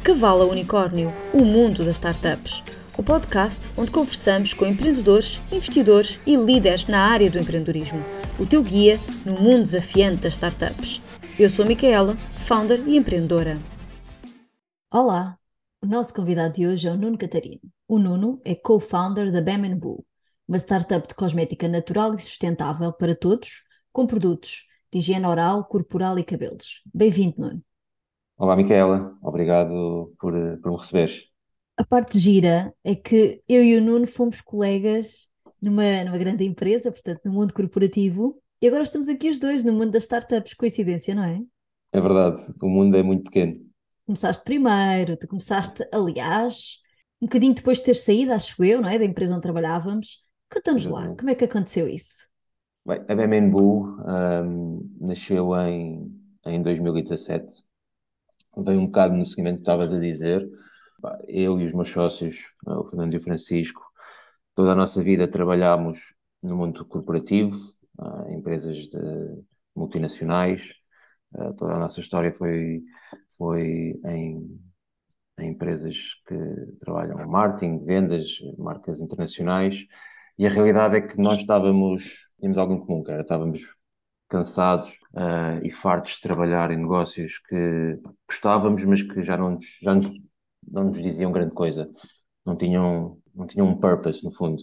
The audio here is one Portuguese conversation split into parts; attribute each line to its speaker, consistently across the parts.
Speaker 1: De Cavalo Unicórnio, o mundo das startups. O podcast onde conversamos com empreendedores, investidores e líderes na área do empreendedorismo. O teu guia no mundo desafiante das startups. Eu sou a Micaela, founder e empreendedora.
Speaker 2: Olá! O nosso convidado de hoje é o Nuno Catarino. O Nuno é co-founder da Bam Boo, uma startup de cosmética natural e sustentável para todos, com produtos de higiene oral, corporal e cabelos. Bem-vindo, Nuno.
Speaker 3: Olá, Micaela. Obrigado por, por me receberes.
Speaker 2: A parte gira é que eu e o Nuno fomos colegas numa, numa grande empresa, portanto, no mundo corporativo, e agora estamos aqui os dois no mundo das startups. Coincidência, não é?
Speaker 3: É verdade, o mundo é muito pequeno.
Speaker 2: Começaste primeiro, tu começaste, aliás, um bocadinho depois de ter saído, acho eu, não é? Da empresa onde trabalhávamos. Conta-nos lá, como é que aconteceu isso?
Speaker 3: Bem, a Bemembu um, nasceu em, em 2017 veio um bocado no seguimento que estavas a dizer. Eu e os meus sócios, eh, o Fernando e o Francisco, toda a nossa vida trabalhámos no mundo corporativo, em empresas multinacionais. Eh, toda a nossa história foi, foi em, em empresas que trabalham marketing, vendas, marcas internacionais. E a realidade é que nós estávamos, tínhamos algo em comum, que era, estávamos cansados uh, e fartos de trabalhar em negócios que gostávamos, mas que já não nos, já nos, não nos diziam grande coisa, não tinham, não tinham um purpose, no fundo.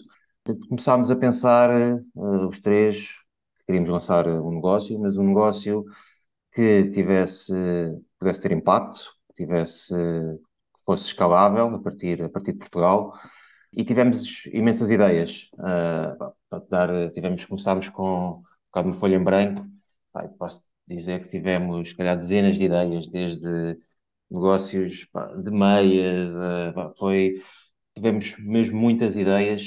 Speaker 3: Começámos a pensar, uh, os três, que queríamos lançar um negócio, mas um negócio que tivesse, pudesse ter impacto, que tivesse, que fosse escalável a partir, a partir de Portugal. E tivemos imensas ideias. Uh, dar, tivemos, começámos com bocado uma folha em branco. Pá, posso dizer que tivemos, se calhar, dezenas de ideias, desde negócios pá, de meias, uh, foi, tivemos mesmo muitas ideias,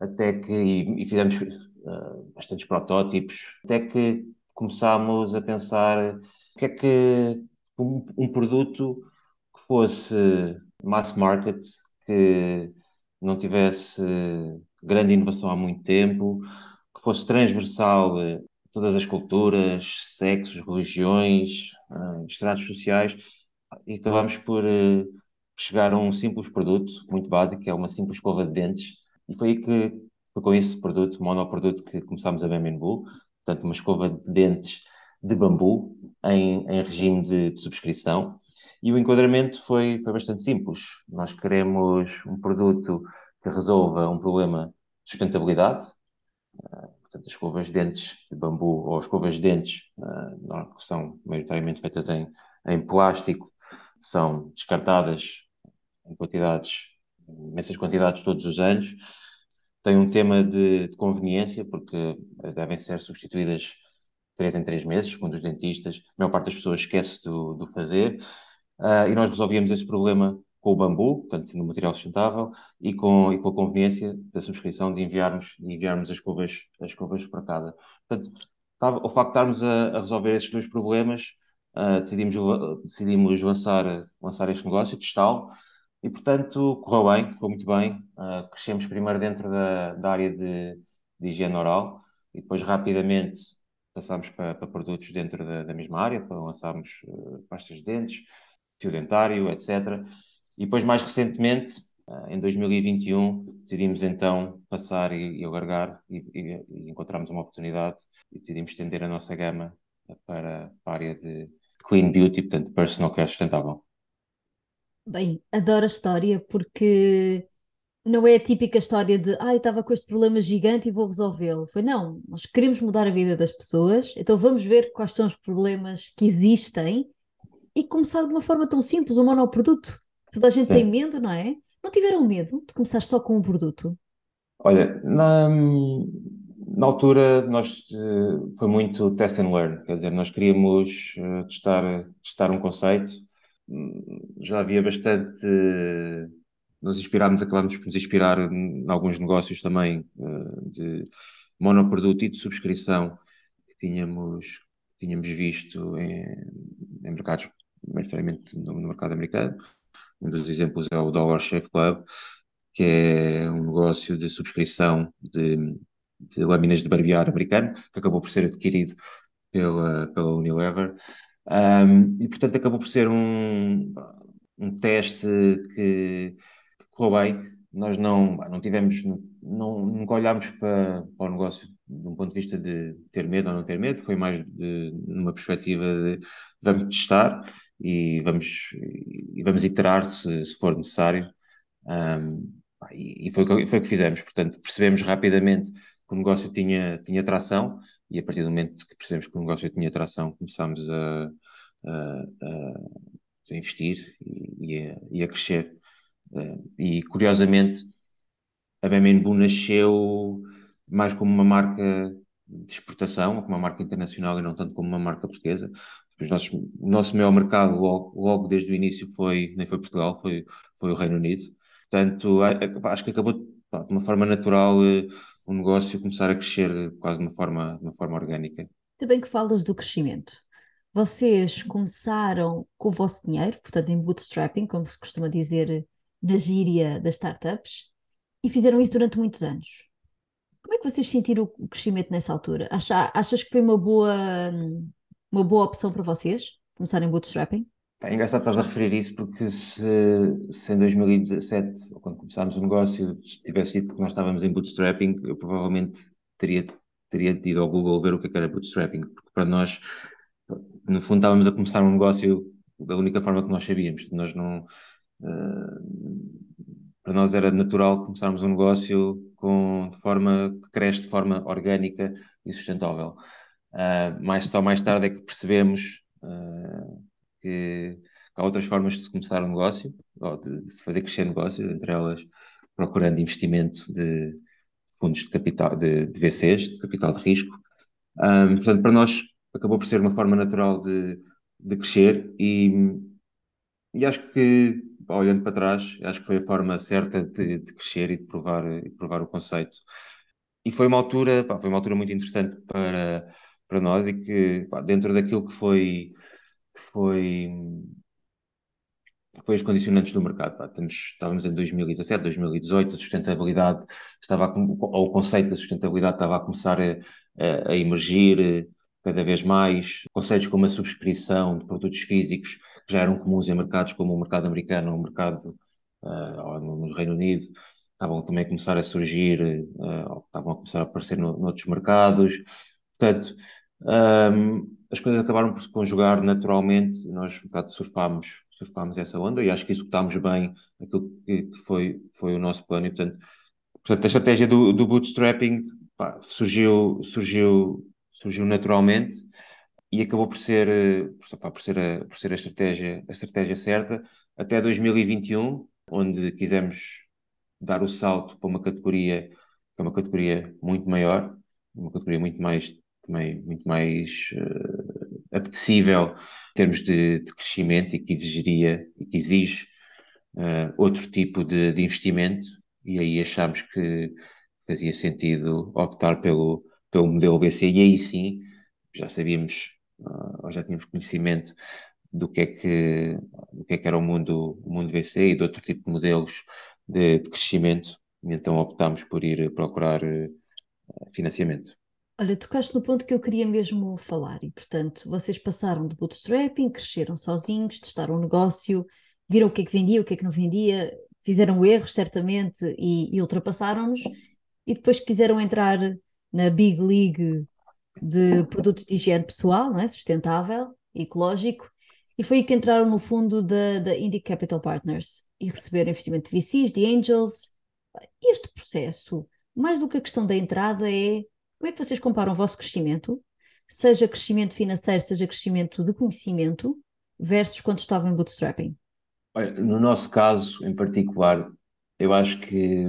Speaker 3: até que, e, e fizemos uh, bastantes protótipos, até que começámos a pensar o que é que um, um produto que fosse mass market, que não tivesse grande inovação há muito tempo, que fosse transversal a todas as culturas, sexos, religiões, uh, estratos sociais, e acabamos por uh, chegar a um simples produto, muito básico, que é uma simples escova de dentes, e foi aí que foi com esse produto, monoproduto, que começámos a Bambu, portanto, uma escova de dentes de bambu em, em regime de, de, subscrição. E o enquadramento foi, foi bastante simples. Nós queremos um produto que resolva um problema de sustentabilidade, portanto, as escovas de dentes de bambu ou escovas de dentes, uh, que são maioritariamente feitas em, em plástico, são descartadas em quantidades, imensas quantidades todos os anos. Tem um tema de, de conveniência, porque devem ser substituídas três em três meses, segundo os dentistas. A maior parte das pessoas esquece do, do fazer. Uh, e nós resolvíamos esse problema com o bambu, portanto, sendo um material sustentável, e com, e com a conveniência da subscrição de enviarmos, de enviarmos as escovas, as escovas para casa. Portanto, o facto de estarmos a, a resolver esses dois problemas, uh, decidimos, decidimos lançar, lançar este negócio, testá-lo, e portanto correu bem, correu muito bem. Uh, crescemos primeiro dentro da, da área de, de higiene oral, e depois rapidamente passámos para, para produtos dentro da, da, mesma área, para lançarmos uh, pastas de dentes, fio dentário, etc. E depois, mais recentemente, em 2021, decidimos então passar e, e alargar e, e, e encontramos uma oportunidade e decidimos estender a nossa gama para, para a área de clean beauty, portanto, personal care sustentável.
Speaker 2: Bem, adoro a história porque não é a típica história de ai, ah, estava com este problema gigante e vou resolvê-lo. Foi não, nós queremos mudar a vida das pessoas, então vamos ver quais são os problemas que existem e começar de uma forma tão simples, um monoproduto. Toda a gente Sim. tem medo, não é? Não tiveram medo de começar só com um produto?
Speaker 3: Olha, na, na altura nós eh, foi muito test and learn, quer dizer, nós queríamos uh, testar, testar um conceito, já havia bastante, nós inspirámos, acabámos por nos inspirar em alguns negócios também uh, de monoproduto e de subscrição que tínhamos, tínhamos visto em, em mercados, maioritariamente no mercado americano, um dos exemplos é o Dollar Shave Club, que é um negócio de subscrição de, de lâminas de barbear americano, que acabou por ser adquirido pela, pela Unilever. Um, e portanto acabou por ser um, um teste que, que correu bem. Nós não, não tivemos, não, nunca olhámos para, para o negócio de um ponto de vista de ter medo ou não ter medo, foi mais de, numa perspectiva de vamos testar e vamos, e vamos iterar se, se for necessário. Um, e, foi, foi o que fizemos. Portanto, percebemos rapidamente que o negócio tinha, tinha tração e a partir do momento que percebemos que o negócio tinha tração, começámos a, a, a investir e, e, a, e, a, crescer. E curiosamente, a BMW nasceu mais como uma marca de exportação, como uma marca internacional e não tanto como uma marca portuguesa. Os nossos, o nosso maior mercado logo, logo, desde o início foi, nem foi Portugal, foi, foi o Reino Unido. Portanto, acho que acabou de uma forma natural eh, o negócio começar a crescer quase de uma forma, de uma forma orgânica.
Speaker 2: Também que falas do crescimento. Vocês começaram com o vosso dinheiro, portanto, em bootstrapping, como se costuma dizer na gíria das startups, e fizeram isso durante muitos anos. Como é que vocês sentiram o crescimento nessa altura? Acha, achas que foi uma boa, uma boa opção para vocês, começarem bootstrapping?
Speaker 3: É engraçado estás a referir isso porque se, se em 2017, quando começámos o negócio, tivesse dito que nós estávamos em bootstrapping, eu provavelmente teria, teria ido ao Google ver o que, é era bootstrapping, porque para nós, no fundo, estávamos a começar um negócio da única forma que nós sabíamos. Nós não, uh, para nós era natural começarmos um negócio com, de forma que cresce de forma orgânica e sustentável. Uh, mais, só mais tarde é que percebemos uh, que, há outras formas de se começar um negócio, ou de, de se fazer crescer negócio, entre elas procurando investimento de fundos de capital, de, de VCs, de capital de risco. Um, portanto, para nós acabou por ser uma forma natural de, de crescer e, e acho que, olhando para trás, acho que foi a forma certa de, de crescer e de provar, e provar o conceito. E foi uma altura, pá, foi uma altura muito interessante para, para nós e que, pá, dentro daquilo que foi foi, foi os condicionantes do mercado. Pá, estamos, estávamos em 2017, 2018, a sustentabilidade estava a, ou o conceito da sustentabilidade estava a começar a, a, a emergir eh, cada vez mais. Conceitos como a subscrição de produtos físicos, que já eram comuns em mercados como o mercado americano, o mercado uh, no Reino Unido, estavam também a começar a surgir, uh, estavam a começar a aparecer no, noutros mercados. Portanto, um, as coisas acabaram por se conjugar naturalmente, nós um bocado surfámos, surfámos essa onda e acho que executámos bem aquilo que, que foi, foi o nosso plano e portanto, portanto a estratégia do, do bootstrapping pá, surgiu, surgiu, surgiu naturalmente e acabou por ser, por, pá, por, ser a, por ser a estratégia, a estratégia certa. Até 2021, onde quisemos dar o salto para uma categoria que é uma categoria muito maior, uma categoria muito mais também muito mais uh, apetecível em termos de, de, crescimento e que exigiria e que exige uh, outro tipo de, de, investimento. E aí achámos que fazia sentido optar pelo, pelo modelo BC e aí sim já sabíamos uh, ou já tínhamos conhecimento do que é que, do que, é que era o mundo, o mundo VC e de outro tipo de modelos de, de crescimento. E então optámos por ir procurar financiamento.
Speaker 2: Olha, tocaste no ponto que eu queria mesmo falar, e portanto, vocês passaram de bootstrapping, cresceram sozinhos, testaram o negócio, viram o que é que vendia, o que é que não vendia, fizeram erros, certamente, e, e ultrapassaram-nos, e depois quiseram entrar na big league de produtos de higiene pessoal, é? sustentável, ecológico, e foi aí que entraram no fundo da, da Indie Capital Partners e receberam investimento de VCs, de Angels. Este processo, mais do que a questão da entrada, é como é que vocês comparam o vosso crescimento, seja crescimento financeiro, seja crescimento de conhecimento, versus quando estavam em bootstrapping?
Speaker 3: Olha, no nosso caso, em particular, eu acho que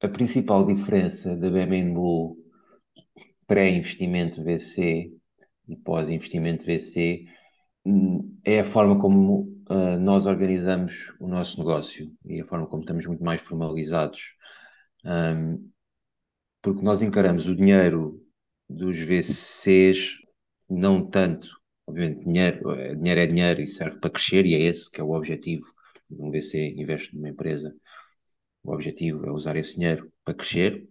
Speaker 3: a principal diferença da BMW pré-investimento VC e pós-investimento VC hum, é a forma como uh, nós organizamos o nosso negócio e a forma como estamos muito mais formalizados. Um, porque nós encaramos o dinheiro dos VCs não tanto, obviamente, dinheiro, eh, dinheiro é dinheiro e serve para crescer, e é esse que é o objetivo de um VC investe numa empresa. O objetivo é usar esse dinheiro para crescer,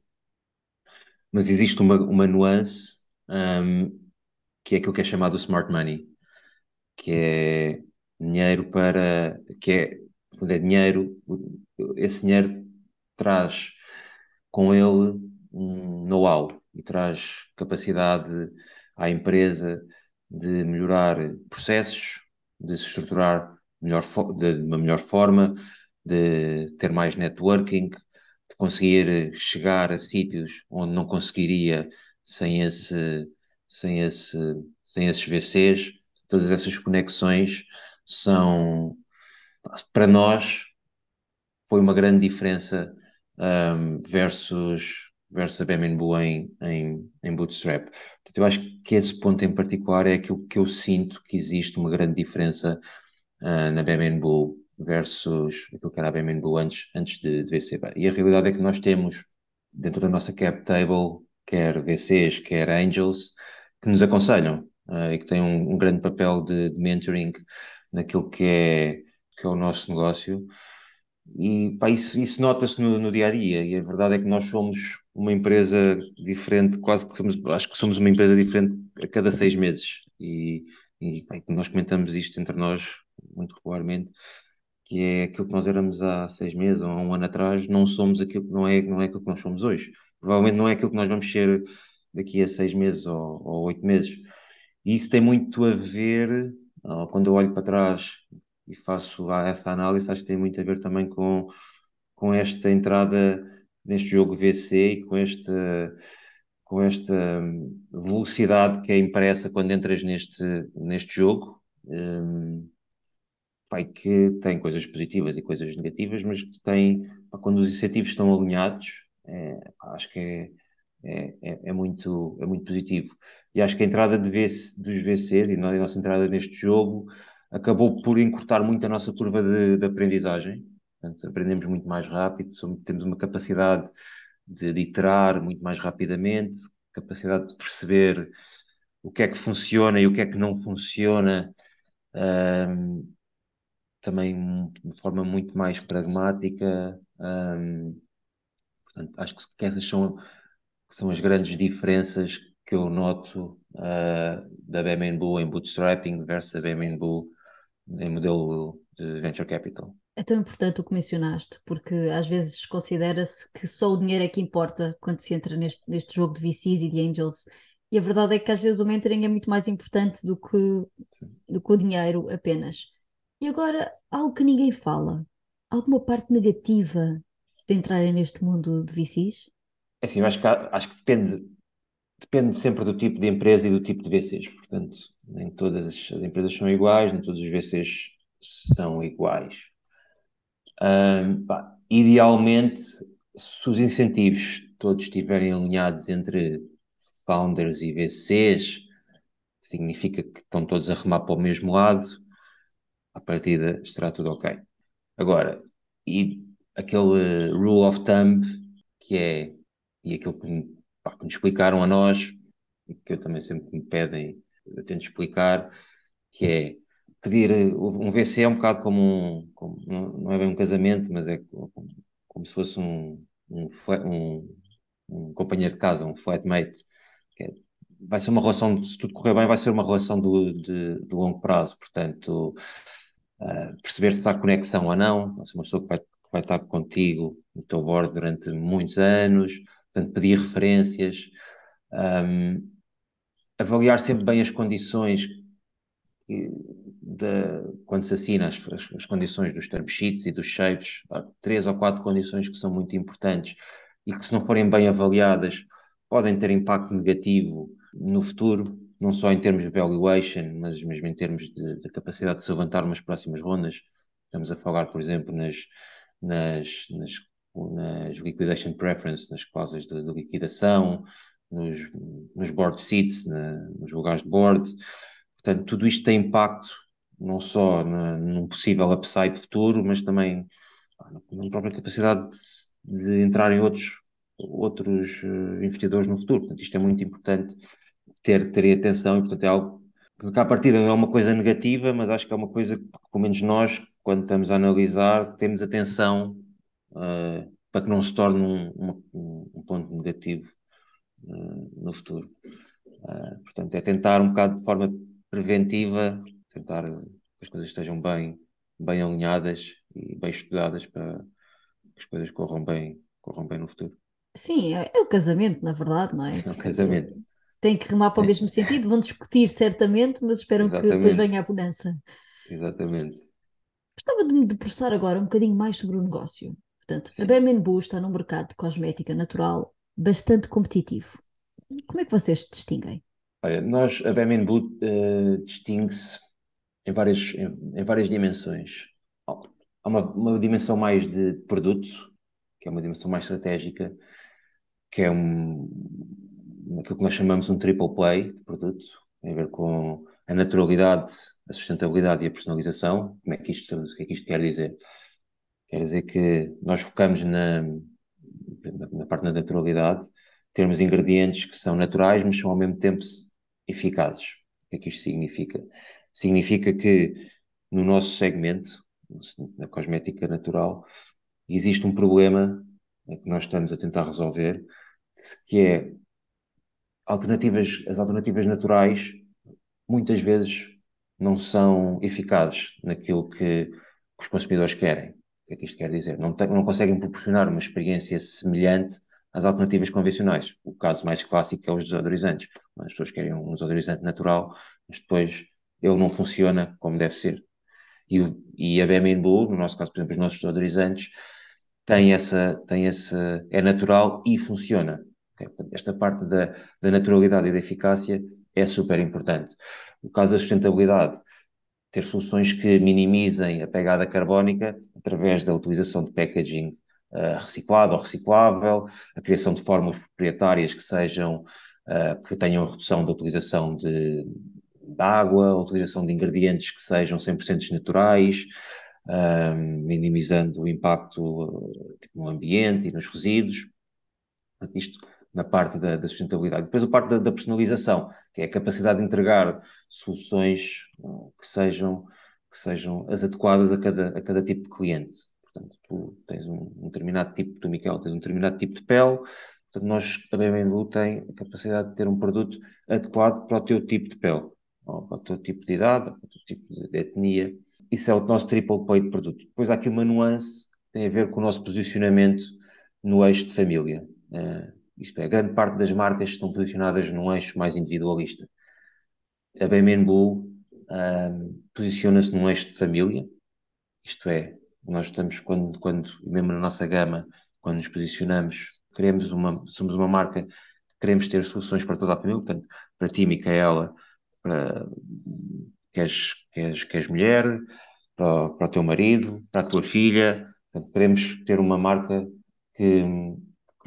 Speaker 3: mas existe uma, uma nuance um, que é aquilo que é chamado smart money, que é dinheiro para que é, é dinheiro, esse dinheiro traz com ele um know-how e traz capacidade à empresa de melhorar processos, de se estruturar melhor de uma melhor forma, de ter mais networking, de conseguir chegar a sítios onde não conseguiria sem esse sem esse sem esses VCs, todas essas conexões são para nós foi uma grande diferença um, versus versus a Bemembu em, em, em Bootstrap. Portanto, eu acho que esse ponto em particular é aquilo que eu sinto que existe uma grande diferença uh, na Bemembu versus aquilo que era a Bemembu antes, antes de, de VCB. E a realidade é que nós temos dentro da nossa cap table, quer VCs, quer angels, que nos aconselham uh, e que têm um, um grande papel de, de, mentoring naquilo que é, que é o nosso negócio. E pá, isso, isso nota-se no, no, dia a dia. E a verdade é que nós somos uma empresa diferente, quase que somos, acho que somos uma empresa diferente a cada seis meses. E, e pá, nós comentamos isto entre nós muito regularmente, que é aquilo que nós éramos há seis meses ou há um ano atrás, não somos aquilo que não é, não é aquilo que nós somos hoje. Provavelmente não é aquilo que nós vamos ser daqui a seis meses ou, ou oito meses. E isso tem muito a ver, quando eu olho para trás e faço essa análise, acho que tem muito a ver também com, com esta entrada neste jogo VC e com esta, com esta velocidade que é impressa quando entras neste, neste jogo. Um, pai, que tem coisas positivas e coisas negativas, mas que tem, quando os incentivos estão alinhados, é, acho que é, é, é, é, muito, é muito positivo. E acho que a entrada de VC, dos VCs e a nossa entrada neste jogo acabou por encurtar muito a nossa curva de, de aprendizagem. Portanto, aprendemos muito mais rápido, somos, temos uma capacidade de, de iterar muito mais rapidamente, capacidade de perceber o que é que funciona e o que é que não funciona um, também de forma muito mais pragmática. Um, portanto, acho que essas são, são as grandes diferenças que eu noto uh, da BMNBU em bootstrapping versus a BMNBU em modelo de venture capital.
Speaker 2: É tão importante o que mencionaste, porque às vezes considera-se que só o dinheiro é que importa quando se entra neste, neste jogo de VCs e de angels. E a verdade é que às vezes o mentoring é muito mais importante do que, do que o dinheiro apenas. E agora, algo que ninguém fala. Alguma parte negativa de entrarem neste mundo de VCs?
Speaker 3: É assim, acho que, acho que depende, depende sempre do tipo de empresa e do tipo de VCs. Portanto, nem todas as, as empresas são iguais, nem todos os VCs são iguais. Um, pá, idealmente, se os incentivos todos estiverem alinhados entre founders e VCs, significa que estão todos a remar para o mesmo lado, à partida estará tudo ok. Agora, e aquele rule of thumb que é, e aquilo que, pá, que explicaram a nós, e que eu também sempre me pedem, eu tento explicar, que é pedir um VC é um bocado como um, como, não, é bem um casamento, mas é como, como se fosse um, um, um, um, companheiro de casa, um flatmate. É, vai ser uma relação, se tudo correr bem, vai ser uma relação do, de, de longo prazo. Portanto, uh, perceber se há conexão ou não, vai ser uma pessoa que vai, que vai estar contigo no teu board durante muitos anos, portanto, pedir referências. Um, avaliar sempre bem as condições de, quando se assina as, as, as, condições dos term sheets e dos shapes, há três ou quatro condições que são muito importantes e que, se não forem bem avaliadas, podem ter impacto negativo no futuro, não só em termos de valuation, mas mesmo em termos de, de capacidade de se levantar umas próximas rondas. Estamos a falar, por exemplo, nas, nas, nas, nas liquidation preference, nas cláusulas de, de liquidação, nos, nos board seats, nos lugares de board. Portanto, tudo isto tem impacto não só na, num possível upside futuro, mas também na própria capacidade de, de entrar em outros, outros uh, investidores no futuro. Portanto, isto é muito importante ter, ter atenção e, portanto, é algo que à partida não é uma coisa negativa, mas acho que é uma coisa que, pelo menos nós, quando estamos a analisar, temos atenção uh, para que não se torne um, um, um ponto negativo no futuro. portanto, é tentar um bocado de forma preventiva tentar que as coisas estejam bem, bem alinhadas e bem estudadas para que as coisas corram bem, corram bem no futuro.
Speaker 2: Sim, é, é o casamento, na verdade, não é?
Speaker 3: É
Speaker 2: Portanto,
Speaker 3: casamento.
Speaker 2: tem que remar para o
Speaker 3: É,
Speaker 2: mesmo sentido, vão discutir certamente, mas esperam que depois
Speaker 3: exatamente,
Speaker 2: venha a bonança.
Speaker 3: exatamente.
Speaker 2: Gostava de me debruçar agora um bocadinho mais sobre o negócio. Portanto, a
Speaker 3: Sim.
Speaker 2: Bem está num mercado de cosmética natural bastante competitivo. Como é que vocês se distinguem?
Speaker 3: Olha, nós, a Baemin Boot, eh, distingue-se em várias, em, em várias dimensões. Há uma, uma dimensão mais de produto, que é uma dimensão mais estratégica, que é um, aquilo que nós chamamos um triple play de produto, tem a ver com a naturalidade, a sustentabilidade e a personalização. Como é que isto, o que é que isto quer dizer? Quer dizer que nós focamos na, na, parte da naturalidade, termos ingredientes que são naturais, mas são ao mesmo tempo eficazes. O que é que isto significa? Significa que no nosso segmento, na cosmética natural, existe um problema que nós estamos a tentar resolver, que é alternativas, as alternativas naturais muitas vezes não são eficazes naquilo que, que os consumidores querem. O que é que isto quer dizer? Não, te, não conseguem proporcionar uma experiência semelhante às alternativas convencionais. O caso mais clássico é os desodorizantes. As pessoas querem um desodorizante natural, mas depois ele não funciona como deve ser. E, e a BM Blue, no nosso caso, por exemplo, os nossos desodorizantes, tem essa, tem essa, é natural e funciona. Esta parte da, da naturalidade e da eficácia é super importante. No caso da sustentabilidade, ter soluções que minimizem a pegada carbónica através da utilização de packaging uh, reciclado ou reciclável, a criação de fórmulas proprietárias que sejam uh, que tenham redução da utilização de, de água, a utilização de ingredientes que sejam 100% naturais, uh, minimizando o impacto no ambiente e nos resíduos. Isto na parte da, da sustentabilidade. Depois a parte da, da, personalização, que é a capacidade de entregar soluções que sejam, que sejam as adequadas a cada, a cada tipo de cliente. Portanto, tu tens um, um determinado tipo, tu, Miquel, tens um determinado tipo de pele, portanto, nós, a BMW tem a capacidade de ter um produto adequado para o teu tipo de pele, para o teu tipo de idade, para o teu tipo de, etnia. Isso é o nosso triple play de produto. Depois há aqui uma nuance tem a ver com o nosso posicionamento no eixo de família. Uh, isto é, grande parte das marcas estão posicionadas num eixo mais individualista. A BMW um, posiciona-se num eixo de família, isto é, nós estamos, quando, quando, mesmo na nossa gama, quando nos posicionamos, queremos uma, somos uma marca que queremos ter soluções para toda a família, portanto, para ti, Micaela, para, que, és, que, que mulher, para, para o teu marido, para a tua filha, portanto, queremos ter uma marca que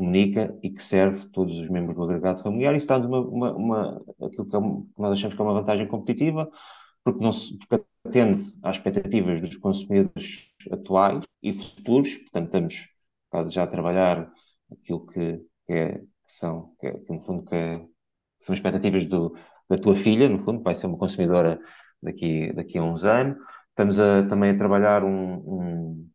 Speaker 3: comunica e que serve todos os membros do agregado familiar. Isso dá-nos uma, uma, uma, aquilo que, é, que, nós achamos que é uma vantagem competitiva, porque, não se, porque atende às expectativas dos consumidores atuais e futuros, portanto, estamos já a trabalhar aquilo que, que, é, que são, que, é, que, no fundo, que, é, são expectativas do, da tua filha, no fundo, vai ser uma consumidora daqui, daqui a uns anos. Estamos a, também a trabalhar um, um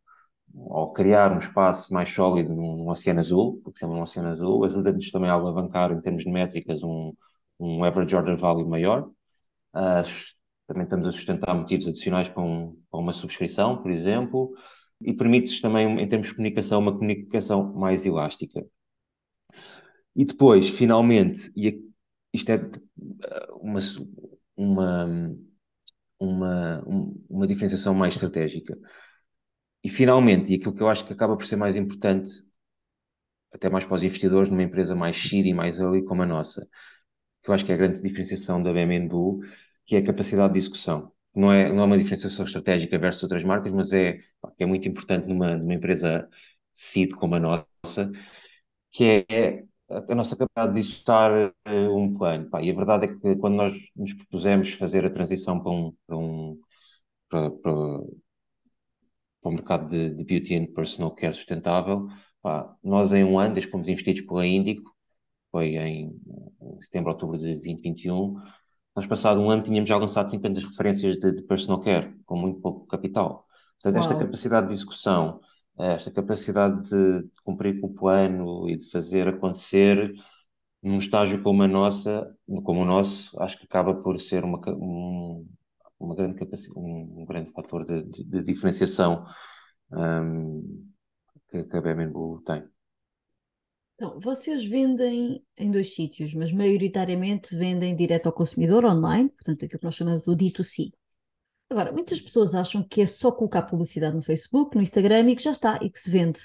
Speaker 3: ou criar um espaço mais sólido num, oceano azul, porque é um oceano azul, ajuda-nos também a alavancar em termos de métricas um, um average order value maior. Uh, também estamos a sustentar motivos adicionais para, um, para uma subscrição, por exemplo, e permite-nos também, em termos de comunicação, uma comunicação mais elástica. E depois, finalmente, e isto é uma, uma, uma, uma diferenciação mais estratégica, e finalmente, e aquilo que eu acho que acaba por ser mais importante, até mais para os investidores numa empresa mais seed e mais early como a nossa, que eu acho que é a grande diferenciação da BMW, que é a capacidade de execução. Não é, não é uma diferenciação estratégica versus outras marcas, mas é, é muito importante numa, numa empresa seed como a nossa, que é a nossa capacidade de executar uh, um plano. Pá, e a verdade é que quando nós nos propusemos fazer a transição para um, para um para, para, para o mercado de, de beauty and personal care sustentável. Pá, nós, em um ano, desde que fomos investidos pela Índico, foi em, em setembro, outubro de 2021, nós, passado um ano, tínhamos já lançado 50 referências de, de personal care, com muito pouco capital. Portanto, esta capacidade de execução, esta capacidade de, de, cumprir com o plano e de fazer acontecer num estágio como a nossa, como o nosso, acho que acaba por ser uma, um, uma grande um, um grande fator de, de, de diferenciação um, que, que a BMW tem.
Speaker 2: Então, vocês vendem em dois sítios, mas maioritariamente vendem direto ao consumidor online, portanto, aquilo que nós chamamos o D2C. Agora, muitas pessoas acham que é só colocar publicidade no Facebook, no Instagram e que já está, e que se vende.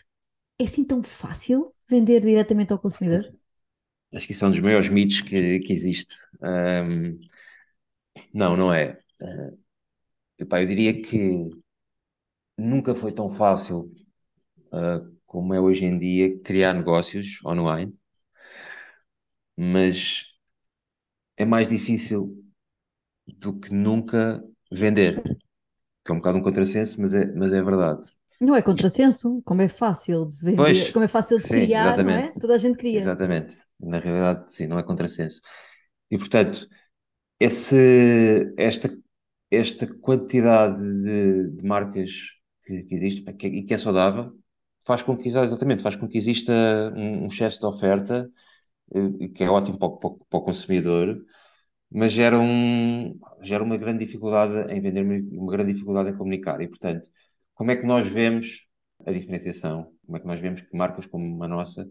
Speaker 2: É assim tão fácil vender diretamente ao consumidor?
Speaker 3: Acho que isso é um dos maiores mitos que, que existe. Um, não, não é. Uh, epá, eu diria que nunca foi tão fácil uh, como é hoje em dia criar negócios online, mas é mais difícil do que nunca vender, que é um bocado um contrassenso, mas é, mas é verdade.
Speaker 2: Não é contrassenso, como é fácil de vender, pois, como é fácil de sim, criar, exatamente. não é? Toda a gente cria.
Speaker 3: Exatamente, na realidade, sim, não é contrassenso. E portanto, esse, esta, esta quantidade de, de marcas que, que existe e que, que, é saudável faz com que, exatamente, faz com que exista um, um excesso de oferta, eh, que é ótimo para para, para o consumidor, mas gera, um, gera uma grande dificuldade em vender, uma grande dificuldade em comunicar. E, portanto, como é que nós vemos a diferenciação? Como é que nós vemos que marcas como a nossa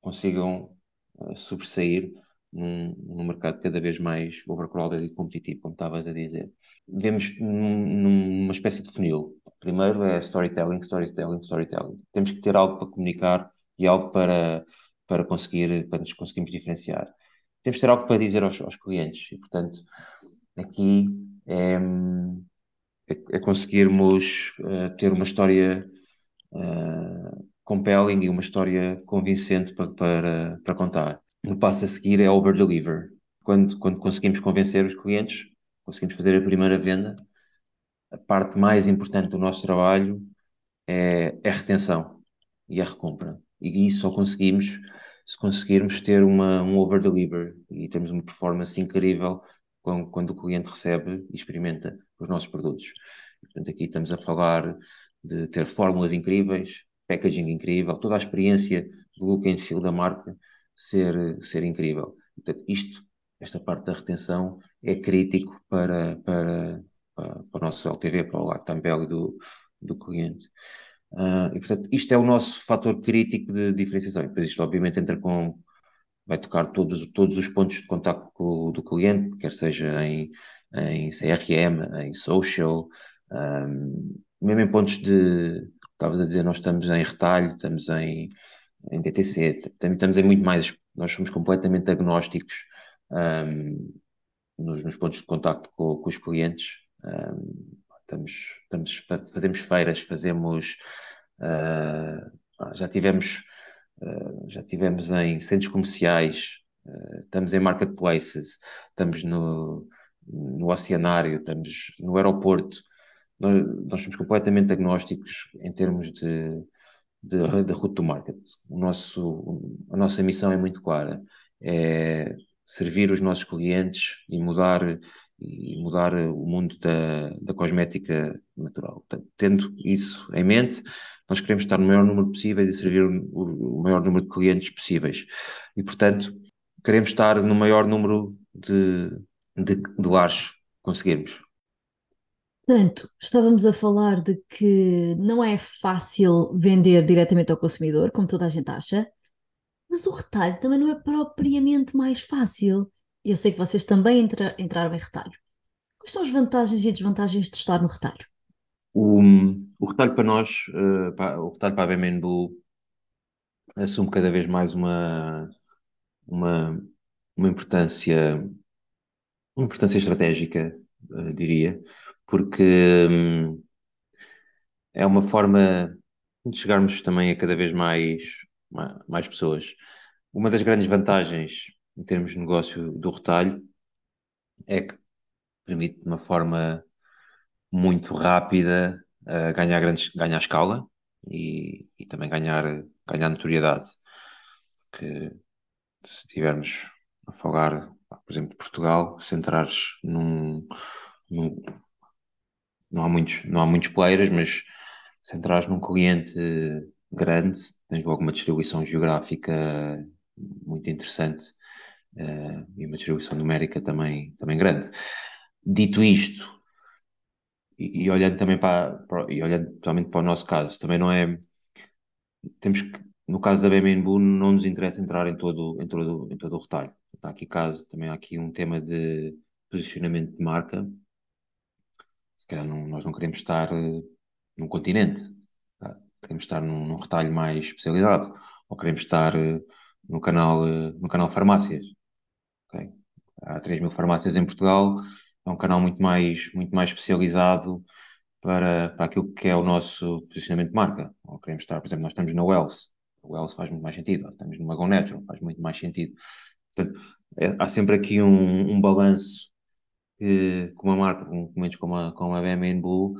Speaker 3: consigam uh, sobressair num, num, mercado cada vez mais overcrowded e competitivo, como estavas a dizer? Vemos num, numa espécie de funil. Primeiro é storytelling, storytelling, storytelling. Temos que ter algo para comunicar e algo para, para, conseguir, para nos conseguirmos diferenciar. Temos que ter algo para dizer aos, aos clientes e, portanto, aqui é, é, é conseguirmos uh, ter uma história uh, compelling e uma história convincente para, para, para contar. O passo a seguir é over-deliver. Quando, quando conseguimos convencer os clientes, conseguimos fazer a primeira venda, a parte mais importante do nosso trabalho é, é a retenção e a recompra. E isso só conseguimos se conseguirmos ter uma, um over-deliver e temos uma performance incrível quando, quando, o cliente recebe e experimenta os nossos produtos. Portanto, aqui estamos a falar de ter fórmulas incríveis, packaging incrível, toda a experiência do look and feel da marca ser, ser incrível. Portanto, isto, esta parte da retenção é crítico para, para, para, para o nosso LTV, para o lifetime value do, do cliente. Uh, e, portanto, isto é o nosso fator crítico de diferenciação. E depois isto, obviamente, entra com... Vai tocar todos, todos os pontos de contato do cliente, quer seja em, em CRM, em social, um, mesmo em pontos de... Estavas a dizer, nós estamos em retalho, estamos em, em DTC, estamos em muito mais... Nós somos completamente agnósticos um, nos, nos, pontos de contato com, com os clientes. Um, estamos, estamos, fazemos feiras, fazemos, uh, já tivemos, uh, já tivemos em centros comerciais, uh, estamos em marketplaces, estamos no, no oceanário, estamos no aeroporto. Nós, nós somos completamente agnósticos em termos de, de, de route to market. O nosso, a nossa missão é muito clara, é servir os nossos clientes e mudar e mudar o mundo da, da cosmética natural. Portanto, tendo isso em mente, nós queremos estar no maior número possível e servir o, o maior número de clientes possíveis. E, portanto, queremos estar no maior número de, de, de lares conseguirmos.
Speaker 2: Portanto, estávamos a falar de que não é fácil vender diretamente ao consumidor, como toda a gente acha, mas o retalho também não é propriamente mais fácil. Eu sei que vocês também entra, entraram em retalho. Quais são as vantagens e desvantagens de estar no retalho?
Speaker 3: O, o retalho para nós, uh, para, o retalho para a BMNBU assume cada vez mais uma, uma, uma importância, uma importância estratégica, uh, diria, porque um, é uma forma de chegarmos também a cada vez mais, mais pessoas. Uma das grandes vantagens em termos de negócio do retalho, é que permite de uma forma muito rápida uh, ganhar, grandes, ganhar escala e, e também ganhar, ganhar notoriedade. Que se estivermos a falar, por exemplo, de Portugal, se entrares num, num, não há muitos, não há muitos players, mas se entrares num cliente grande, tens logo uma distribuição geográfica muito interessante uh, e uma distribuição numérica também, também grande. Dito isto, e, e olhando também para, para, e olhando totalmente para o nosso caso, também não é, temos que, no caso da BMNBU, não nos interessa entrar em todo, em todo, em todo o retalho. Há aqui caso, também há aqui um tema de posicionamento de marca. Se calhar não, nós não queremos estar uh, num continente, tá? queremos estar num, num, retalho mais especializado, ou queremos estar uh, no canal, uh, no canal farmácias. Okay? Há 3 mil farmácias em Portugal, é um canal muito mais, muito mais especializado para, para aquilo que é o nosso posicionamento de marca. Ou queremos estar, por exemplo, nós estamos na Wells, o Wells faz muito mais sentido, estamos no Magon Natural, faz muito mais sentido. Portanto, é, há sempre aqui um, um balanço que, uma marca, com momentos como a, como a Blue,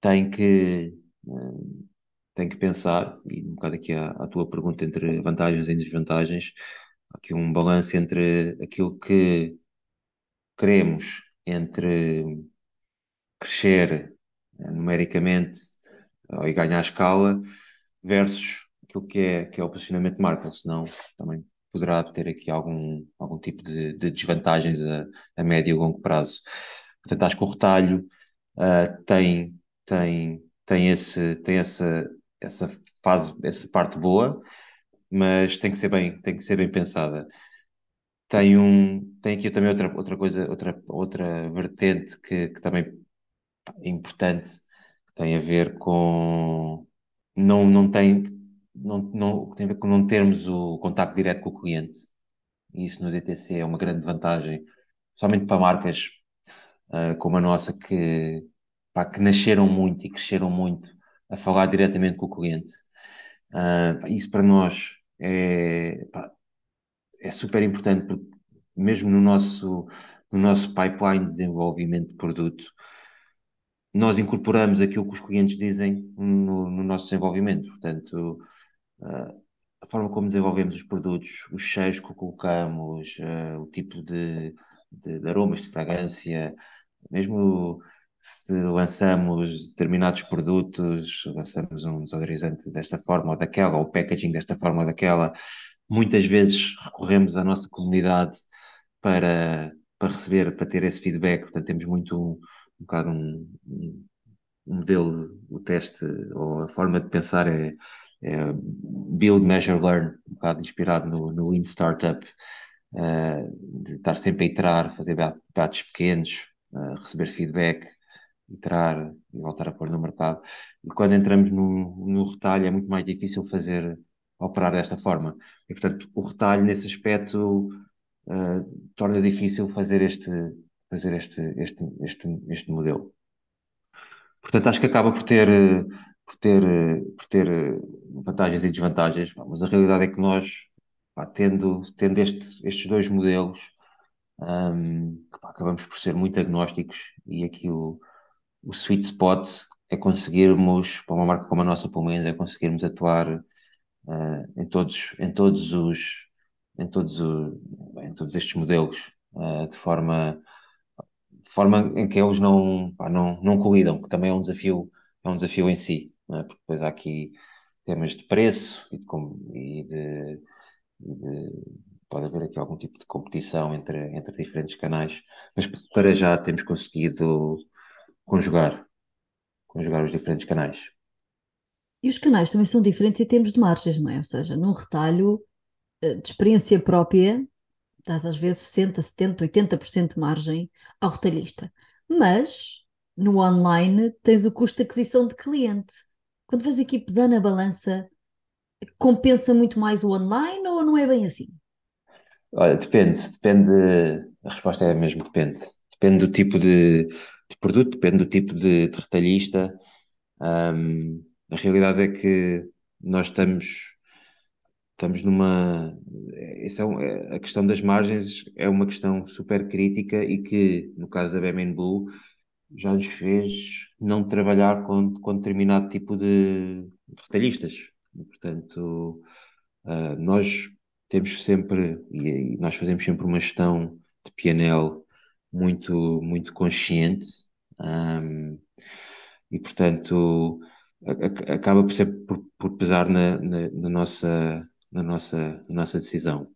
Speaker 3: tem que, um, tem que pensar, e um bocado aqui a, a tua pergunta entre vantagens e desvantagens, aqui um balanço entre aquilo que queremos, entre crescer eh, numericamente e ganhar escala, versus aquilo que é, que é o posicionamento de marca, senão também poderá ter aqui algum, algum tipo de, de desvantagens a, a, médio e longo prazo. Portanto, acho que o retalho uh, tem, tem, tem, esse, tem essa, essa fase, essa parte boa, mas tem que ser bem, tem que ser bem pensada. Tem, um, tem aqui também outra, outra coisa, outra, outra vertente que, que também é importante, que tem a ver com não, não tem não, não, tem a ver com não termos o contacto direto com o cliente. E isso no DTC é uma grande vantagem, somente para marcas uh, como a nossa, que, pá, que nasceram muito e cresceram muito a falar diretamente com o cliente. Uh, isso para nós é, pá, é super importante, porque mesmo no nosso, no nosso pipeline de desenvolvimento de produto, nós incorporamos aquilo que os clientes dizem no, no nosso desenvolvimento. Portanto, a forma como desenvolvemos os produtos, os cheios que colocamos, uh, o tipo de, de, de, aromas, de fragrância, mesmo se lançamos determinados produtos, lançamos um desodorizante desta forma ou daquela, ou o packaging desta forma ou daquela, muitas vezes recorremos à nossa comunidade para, para receber, para ter esse feedback. Portanto, temos muito um, um bocado um, um modelo, o teste ou a forma de pensar é é, build, measure, learn, um bocado inspirado no, no Lean Startup, uh, de estar sempre a iterar, fazer bates pequenos, uh, receber feedback, iterar e voltar a pôr no mercado. E quando entramos no, no retalho é muito mais difícil fazer, operar desta forma. E, portanto, o retalho nesse aspecto uh, torna difícil fazer este, fazer este, este, este, este modelo. Portanto, acho que acaba por ter, por ter, por ter vantagens e desvantagens, mas a realidade é que nós, pá, tendo, tendo este, estes dois modelos, um, pá, acabamos por ser muito agnósticos e aqui o, o sweet spot é conseguirmos, para uma marca como a nossa, pelo menos, é conseguirmos atuar uh, em todos, em todos os, em todos, o, em todos estes modelos, uh, de forma, forma em que eles não, pá, não, não colidam, que também é um desafio, é um desafio em si, é? porque depois há aqui temas de preço e de, e de, de, pode haver aqui algum tipo de competição entre, entre diferentes canais, mas para já temos conseguido conjugar, conjugar os diferentes canais.
Speaker 2: E os canais também são diferentes em termos de margens, não é? Ou seja, num retalho eh, de experiência própria, estás às vezes 60, 70, 80% de margem ao retalhista. Mas no online tens o custo de aquisição de cliente. Quando vais aqui pesar na balança, compensa muito mais o online ou não é bem assim?
Speaker 3: Olha, depende, depende, a resposta é mesmo depende. Depende do tipo de, de produto, depende do tipo de, de retalhista. Um, a realidade é que nós estamos, estamos numa. Essa é um, é, a questão das margens é uma questão super crítica e que, no caso da BMN Blue, já nos fez não trabalhar com, com determinado tipo de, retalhistas. portanto, uh, nós temos sempre, e, e, nós fazemos sempre uma gestão de PNL muito, muito consciente, um, e portanto a, a, acaba por, ser, por, por pesar na, na, na, nossa, na, nossa, na nossa decisão.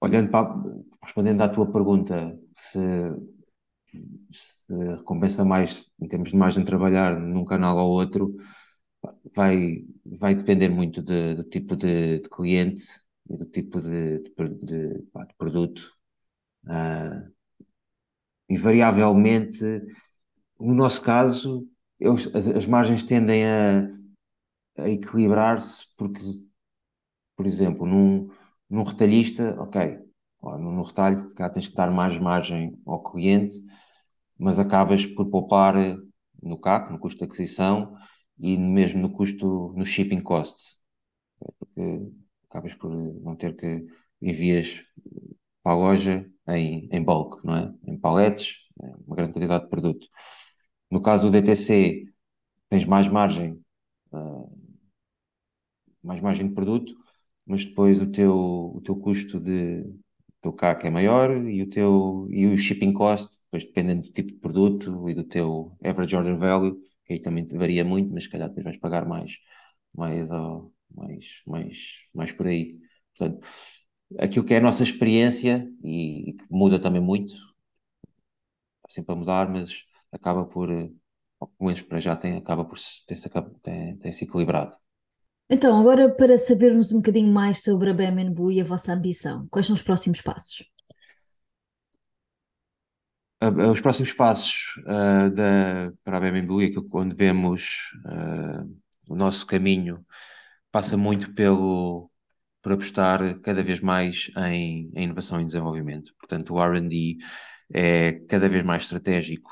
Speaker 3: Olhando para, respondendo à tua pergunta, se se recompensa mais em termos de margem trabalhar num canal ou outro, vai, vai depender muito de, do tipo de, de cliente e do tipo de, de, de, produto. Uh, invariavelmente, no nosso caso, as, as margens tendem a, a equilibrar-se porque, por exemplo, num, num retalhista, ok, num retalho cá tens que dar mais margem ao cliente, mas acabas por poupar no CAC, no custo de aquisição, e mesmo no custo, no shipping cost, porque acabas por não ter que envias para a loja em, em bulk, não é? Em paletes, uma grande quantidade de produto. No caso do DTC, tens mais margem, uh, mais margem de produto, mas depois o teu, o teu custo de teu CAC é maior e o teu e o shipping cost, depois dependendo do tipo de produto e do teu average order value, que aí também varia muito, mas se calhar depois vais pagar mais, mais, mais, mais, mais por aí. Portanto, aquilo que é a nossa experiência e, e que muda também muito, está sempre a mudar, mas acaba por, pelo menos para já tem, acaba por ter-se tem, tem se equilibrado.
Speaker 2: Então, agora para sabermos um bocadinho mais sobre a Bemenbu e a vossa ambição, quais são os próximos passos?
Speaker 3: os próximos passos uh, da, para a Bemembu e aquilo onde vemos uh, o nosso caminho passa muito pelo por apostar cada vez mais em, em inovação e desenvolvimento. Portanto, o R&D é cada vez mais estratégico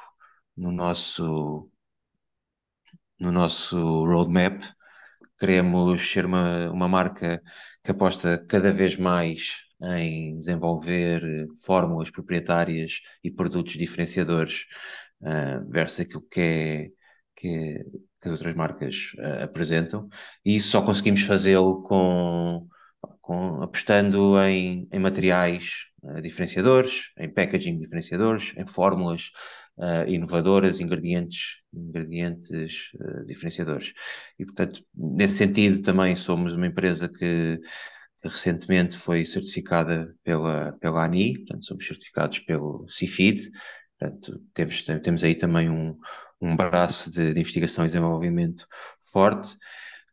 Speaker 3: no nosso no nosso roadmap. Queremos ser uma, uma marca que aposta cada vez mais em desenvolver eh, fórmulas proprietárias e produtos diferenciadores uh, versus aquilo que, é, que, é, que as outras marcas uh, apresentam. E isso só conseguimos fazê-lo com, com, apostando em, em materiais uh, diferenciadores, em packaging diferenciadores, em fórmulas uh, inovadoras, ingredientes, ingredientes uh, diferenciadores. E, portanto, nesse sentido, também somos uma empresa que recentemente foi certificada pela, pela ANI, portanto, somos certificados pelo CIFID, portanto, temos, temos aí também um, um braço de, de investigação e desenvolvimento forte,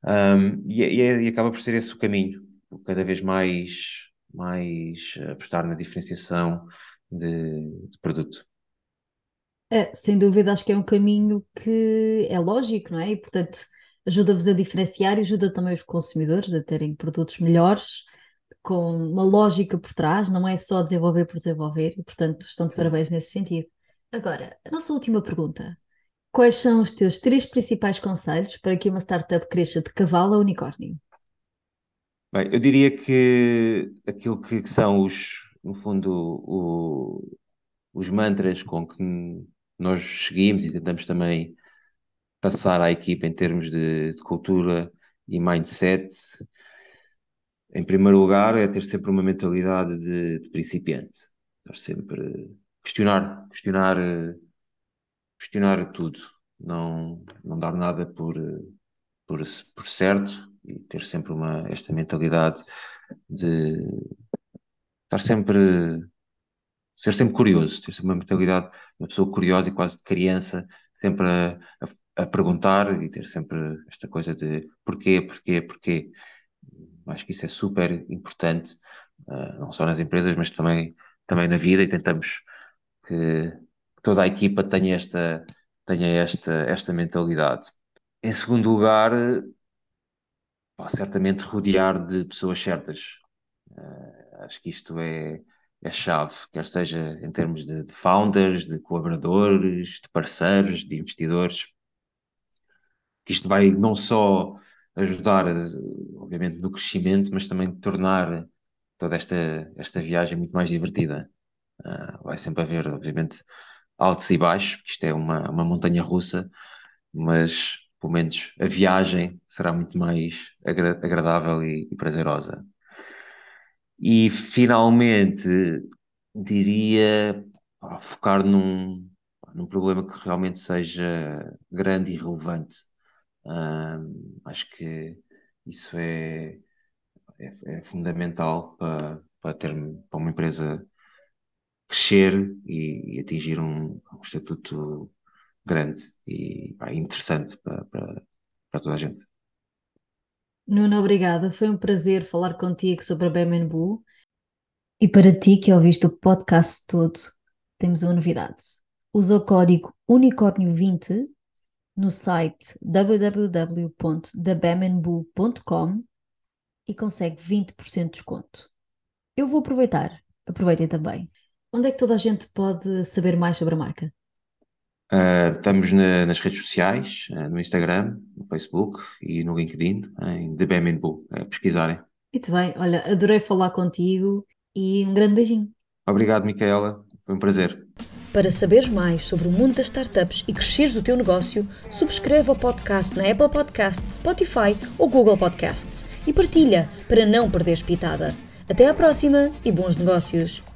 Speaker 3: um, e, e, e, acaba por ser esse o caminho, cada vez mais, mais apostar na diferenciação de, de produto.
Speaker 2: É, sem dúvida, acho que é um caminho que é lógico, não é? E, portanto, ajuda-vos a diferenciar e ajuda também os consumidores a terem produtos melhores, com uma lógica por trás, não é só desenvolver por desenvolver, e portanto estão de Sim. parabéns nesse sentido. Agora, a nossa última pergunta. Quais são os teus três principais conselhos para que uma startup cresça de cavalo a unicórnio?
Speaker 3: Bem, eu diria que aquilo que, que são os, no fundo, o, os mantras com que nós seguimos e tentamos também passar à equipa em termos de, de cultura e mindset, em primeiro lugar, é ter sempre uma mentalidade de, de principiante. Estar sempre questionar, questionar, questionar tudo. Não, não dar nada por, por, por certo e ter sempre uma, esta mentalidade de estar sempre ser sempre curioso, ter sempre uma mentalidade, uma pessoa curiosa e quase de criança, sempre a, a, a perguntar e ter sempre esta coisa de porquê, porquê, porquê. Acho que isso é super importante, uh, não só nas empresas, mas também, também na vida, e tentamos que toda a equipa tenha esta, tenha esta, esta mentalidade. Em segundo lugar, pá, certamente rodear de pessoas certas. Uh, acho que isto é, é chave, quer seja em termos de, de founders, de colaboradores, de parceiros, de investidores, que isto vai não só ajudar, obviamente, no crescimento, mas também tornar toda esta, esta viagem muito mais divertida. Uh, vai sempre haver, obviamente, altos e baixos, isto é uma, uma montanha russa, mas pelo menos a viagem será muito mais agra agradável e, e prazerosa. E finalmente diria focar num, num problema que realmente seja grande e relevante. acho que isso é, é, é fundamental para, para, ter, para uma empresa crescer e, e atingir um, um, estatuto grande e pá, interessante para, para, para toda a gente.
Speaker 2: Nuno, obrigada. Foi um prazer falar contigo sobre a Bull. E para ti que ouviste o podcast todo, temos uma novidade. Usa o código unicórnio20 no site www.thebemenbull.com e consegue 20% de desconto. Eu vou aproveitar, aproveitem também. Onde é que toda a gente pode saber mais sobre a marca?
Speaker 3: Uh, estamos na, nas redes sociais, uh, no Instagram, no Facebook e no LinkedIn, em The Bull, uh, pesquisarem.
Speaker 2: Muito bem, olha, adorei falar contigo e um grande beijinho.
Speaker 3: Obrigado, Micaela, foi um prazer.
Speaker 1: Para saberes mais sobre o mundo das startups e cresceres o teu negócio, subscreve o podcast na Apple Podcasts, Spotify ou Google Podcasts e partilha para não perderes pitada. Até à próxima e bons negócios!